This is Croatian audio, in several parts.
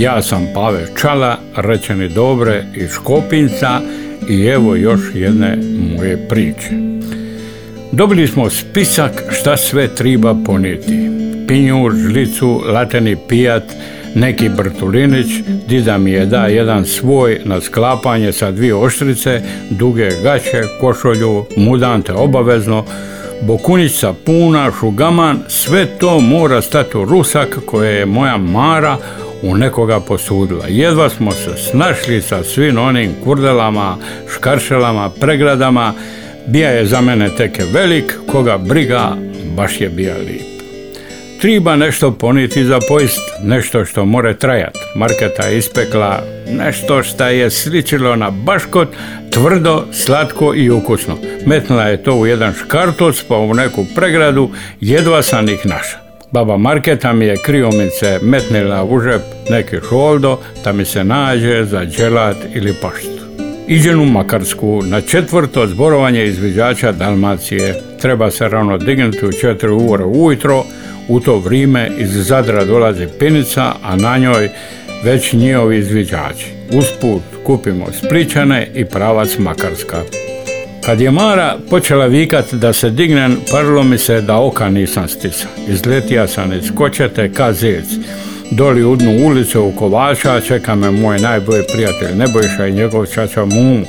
Ja sam Pave Čala, rečeni dobre iz Škopinca i evo još jedne moje priče. Dobili smo spisak šta sve treba ponijeti. Pinjur, žlicu, lateni pijat, neki Brtulinić, dida mi je da jedan svoj na sklapanje sa dvije oštrice, duge gaće, košolju, mudante obavezno, Bokunjica puna, šugaman, sve to mora stati u rusak koje je moja Mara u nekoga posudila. Jedva smo se snašli sa svim onim kurdelama, škaršelama, pregradama. Bija je za mene teke velik, koga briga, baš je bija lip. Triba nešto poniti za pojist, nešto što more trajat. Marketa je ispekla nešto što je sličilo na baškot, tvrdo, slatko i ukusno. Metnula je to u jedan škartoc pa u neku pregradu, jedva sam ih naša. Baba Marketa mi je kriomice metnila u žep neki šoldo da mi se nađe za dželat ili paštu. Iđen u Makarsku na četvrto zborovanje izviđača Dalmacije. Treba se ravno dignuti u četiri ura ujutro, u to vrijeme iz Zadra dolazi pinica, a na njoj već njihovi izviđači. Usput kupimo spričane i pravac Makarska. Kad je Mara počela vikat da se dignem, parilo mi se da oka nisam stisa. Izletija sam iz kočete ka zec. Doli u dnu ulice u Kovača čeka me moj najbolji prijatelj Nebojša i njegov čača Mu.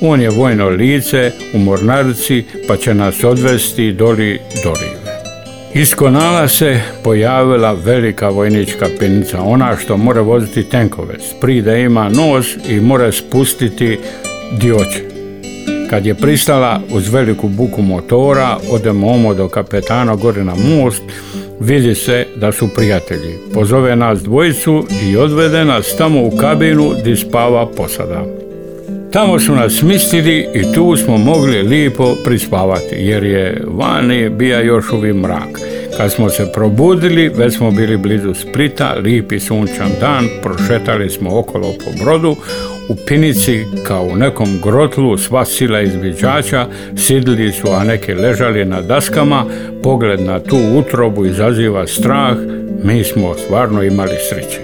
On je vojno lice u Mornarici pa će nas odvesti doli do Rive. Iz se pojavila velika vojnička pinica, ona što mora voziti tenkove. Spri da ima nos i mora spustiti dioče. Kad je pristala uz veliku buku motora, odemo omo do kapetana gore na most, vidi se da su prijatelji. Pozove nas dvojicu i odvede nas tamo u kabinu gdje spava posada. Tamo su nas smistili i tu smo mogli lipo prispavati, jer je vani bija još uvijek mrak. Kad smo se probudili, već smo bili blizu Splita, lipi sunčan dan, prošetali smo okolo po brodu, u pinici kao u nekom grotlu sva sila izviđača, sidili su, a neki ležali na daskama, pogled na tu utrobu izaziva strah, mi smo stvarno imali sreće.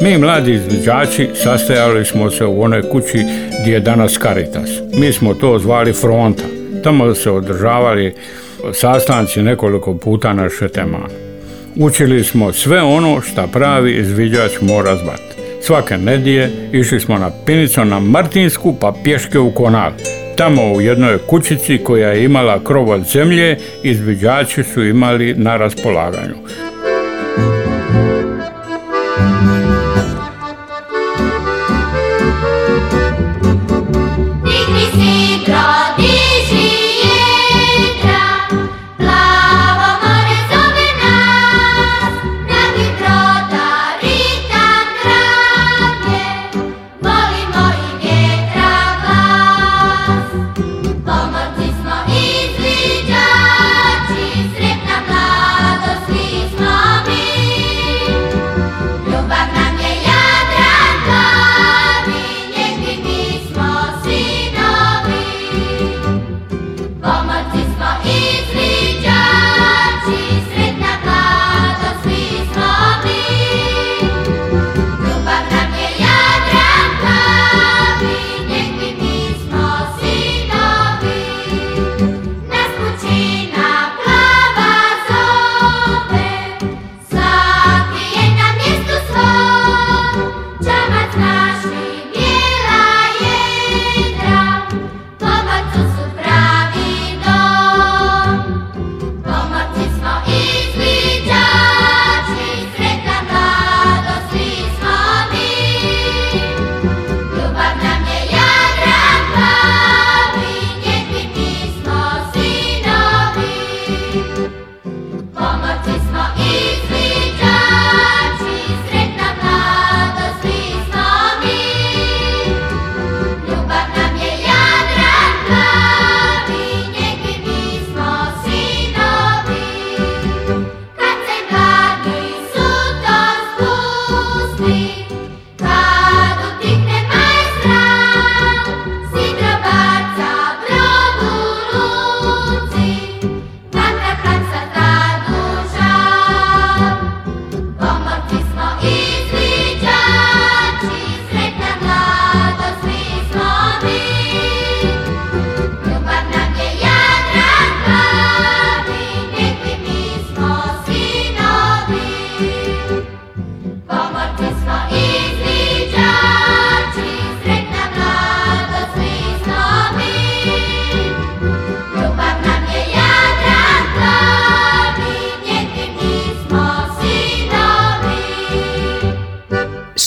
Mi mladi izviđači sastajali smo se u onoj kući gdje je danas Caritas. Mi smo to zvali fronta. Tamo se održavali sastanci nekoliko puta na šetemanu. Učili smo sve ono što pravi izviđač mora zvat. Svake nedije išli smo na Pinicu na Martinsku pa pješke u Konal. Tamo u jednoj kućici koja je imala krov od zemlje, izviđači su imali na raspolaganju. Diži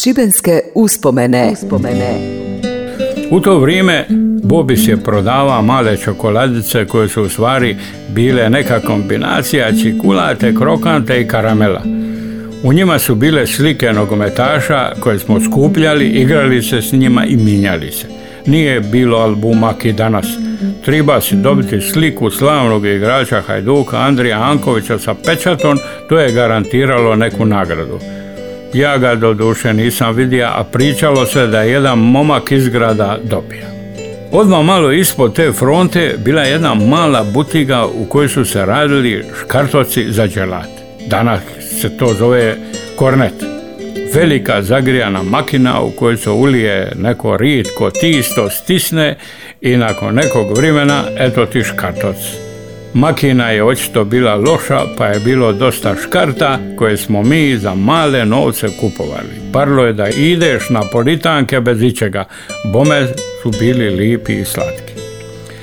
Šibenske uspomene. uspomene. U to vrijeme Bobis je prodavao male čokoladice koje su u stvari bile neka kombinacija čikulate, krokante i karamela. U njima su bile slike nogometaša koje smo skupljali, igrali se s njima i minjali se. Nije bilo albumak i danas. Treba si dobiti sliku slavnog igrača Hajduka Andrija Ankovića sa pečatom, to je garantiralo neku nagradu. Ja ga do duše nisam vidio, a pričalo se da je jedan momak iz grada dobio. Odmah malo ispod te fronte bila je jedna mala butiga u kojoj su se radili škartoci za dželat. Danas se to zove kornet. Velika zagrijana makina u kojoj se ulije neko ritko tisto stisne i nakon nekog vremena eto ti škartoc. Makina je očito bila loša pa je bilo dosta škarta koje smo mi za male novce kupovali. Parlo je da ideš na politanke bez ičega, bome su bili lipi i slatki.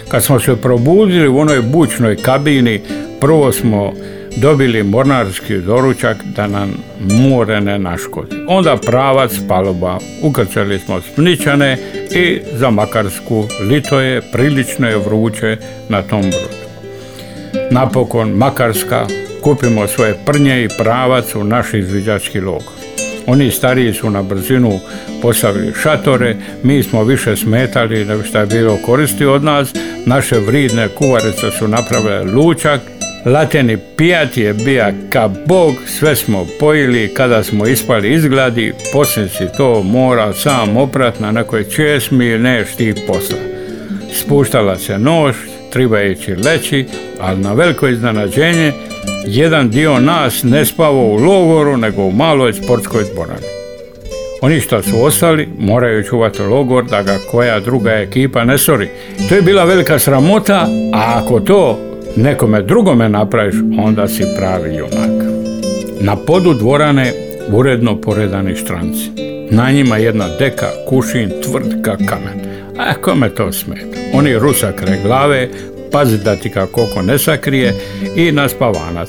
Kad smo se probudili u onoj bučnoj kabini, prvo smo dobili mornarski doručak da nam more ne naškodi. Onda pravac paluba, ukrcali smo spničane i za Makarsku lito je prilično je vruće na tom brodu. Napokon Makarska, kupimo svoje prnje i pravac u naš izviđački logor. Oni stariji su na brzinu postavili šatore, mi smo više smetali nego što je bilo koristi od nas, naše vridne kuvarice su napravile lučak Lateni pijat je bija ka bog, sve smo pojili, kada smo ispali izgladi, poslije si to mora sam oprat na nekoj česmi ili neš posla. Spuštala se nož, treba ići leći, ali na veliko iznenađenje, jedan dio nas ne spavao u logoru, nego u maloj sportskoj dvorani. Oni što su ostali moraju čuvati logor da ga koja druga ekipa ne sori. To je bila velika sramota, a ako to nekome drugome napraviš, onda si pravi junak. Na podu dvorane uredno poredani štranci. Na njima jedna deka, kušin, tvrd ka kamen. A kome to smeta? Oni rusa kraj glave, pazi da ti kako ne sakrije i na spavanac.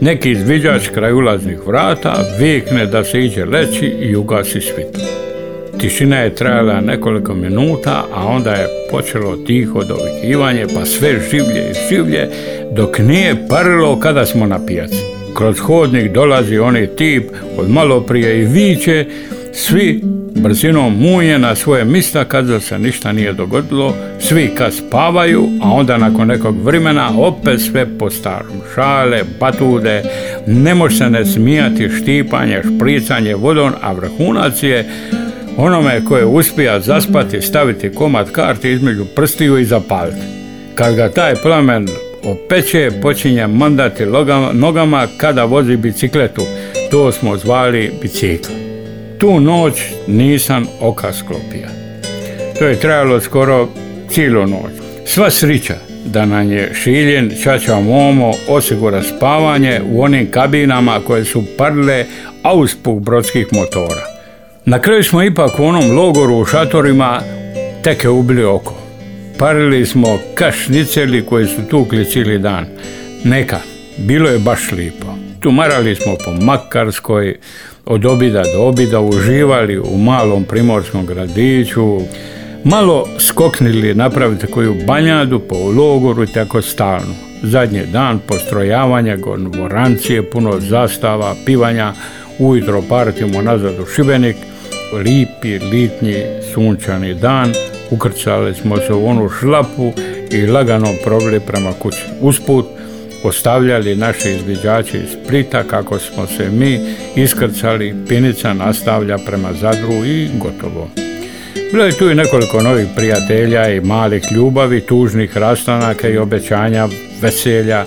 Neki izviđač kraj ulaznih vrata vikne da se iđe leći i ugasi svjetlo. Tišina je trajala nekoliko minuta, a onda je počelo tiho dovikivanje, pa sve življe i življe, dok nije parilo kada smo na pijaci. Kroz hodnik dolazi onaj tip od malo prije i viće, svi brzinom munje na svoje mista kad se ništa nije dogodilo, svi kad spavaju, a onda nakon nekog vremena opet sve po starom. Šale, batude, ne može se ne smijati štipanje, špricanje vodom, a vrhunac je onome koje uspija zaspati, staviti komad karti između prstiju i zapaliti. Kad ga taj plamen opeče, počinje mandati nogama kada vozi bicikletu. To smo zvali bicikl. Tu noć nisam oka sklopija. To je trajalo skoro cijelu noć. Sva srića da nam je Šiljen, Čača Momo osigura spavanje u onim kabinama koje su parle auspuh brodskih motora. Na kraju smo ipak u onom logoru u šatorima teke ubili oko. Parili smo kašniceli koji su tukli cijeli dan. Neka, bilo je baš lipo. Tumarali smo po Makarskoj, od obida do obida uživali u malom primorskom gradiću, malo skoknili napraviti koju banjadu po logoru tako stalno. Zadnji dan postrojavanja, govorancije, puno zastava, pivanja, ujutro partimo nazad u Šibenik, lipi, litnji, sunčani dan, ukrcali smo se u onu šlapu i lagano proveli prema kući. Usput ostavljali naše izviđače iz Splita kako smo se mi iskrcali, pinica nastavlja prema Zadru i gotovo. Bilo je tu i nekoliko novih prijatelja i malih ljubavi, tužnih rastanaka i obećanja, veselja.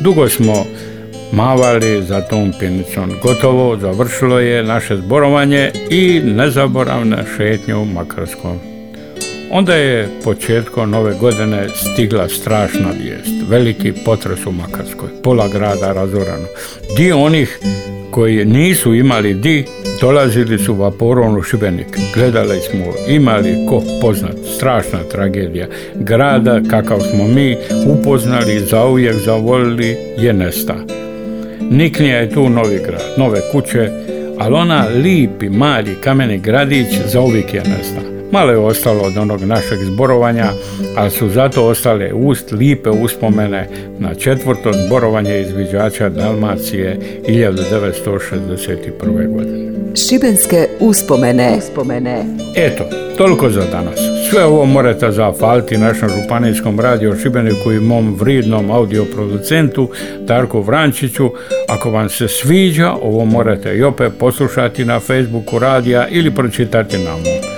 Dugo smo mavali za tom pinicom. Gotovo, završilo je naše zborovanje i nezaboravna šetnja u Makarskom. Onda je početkom nove godine stigla strašna vijest. Veliki potres u Makarskoj. Pola grada razorano. Dio onih koji nisu imali di, dolazili su vaporom u Šibenik. Gledali smo, imali ko poznat, strašna tragedija. Grada kakav smo mi upoznali, zauvijek zavolili, je nesta. Niknija je tu novi grad, nove kuće, ali ona lipi, mali kameni gradić za uvijek je nestao. Malo je ostalo od onog našeg zborovanja, ali su zato ostale ust lipe uspomene na četvrto zborovanje izviđača Dalmacije 1961. godine. Šibenske uspomene. uspomene. Eto, toliko za danas. Sve ovo morate zafaliti našem županijskom radio Šibeniku i mom vridnom audioproducentu Darku Vrančiću. Ako vam se sviđa, ovo morate i opet poslušati na Facebooku radija ili pročitati na mom.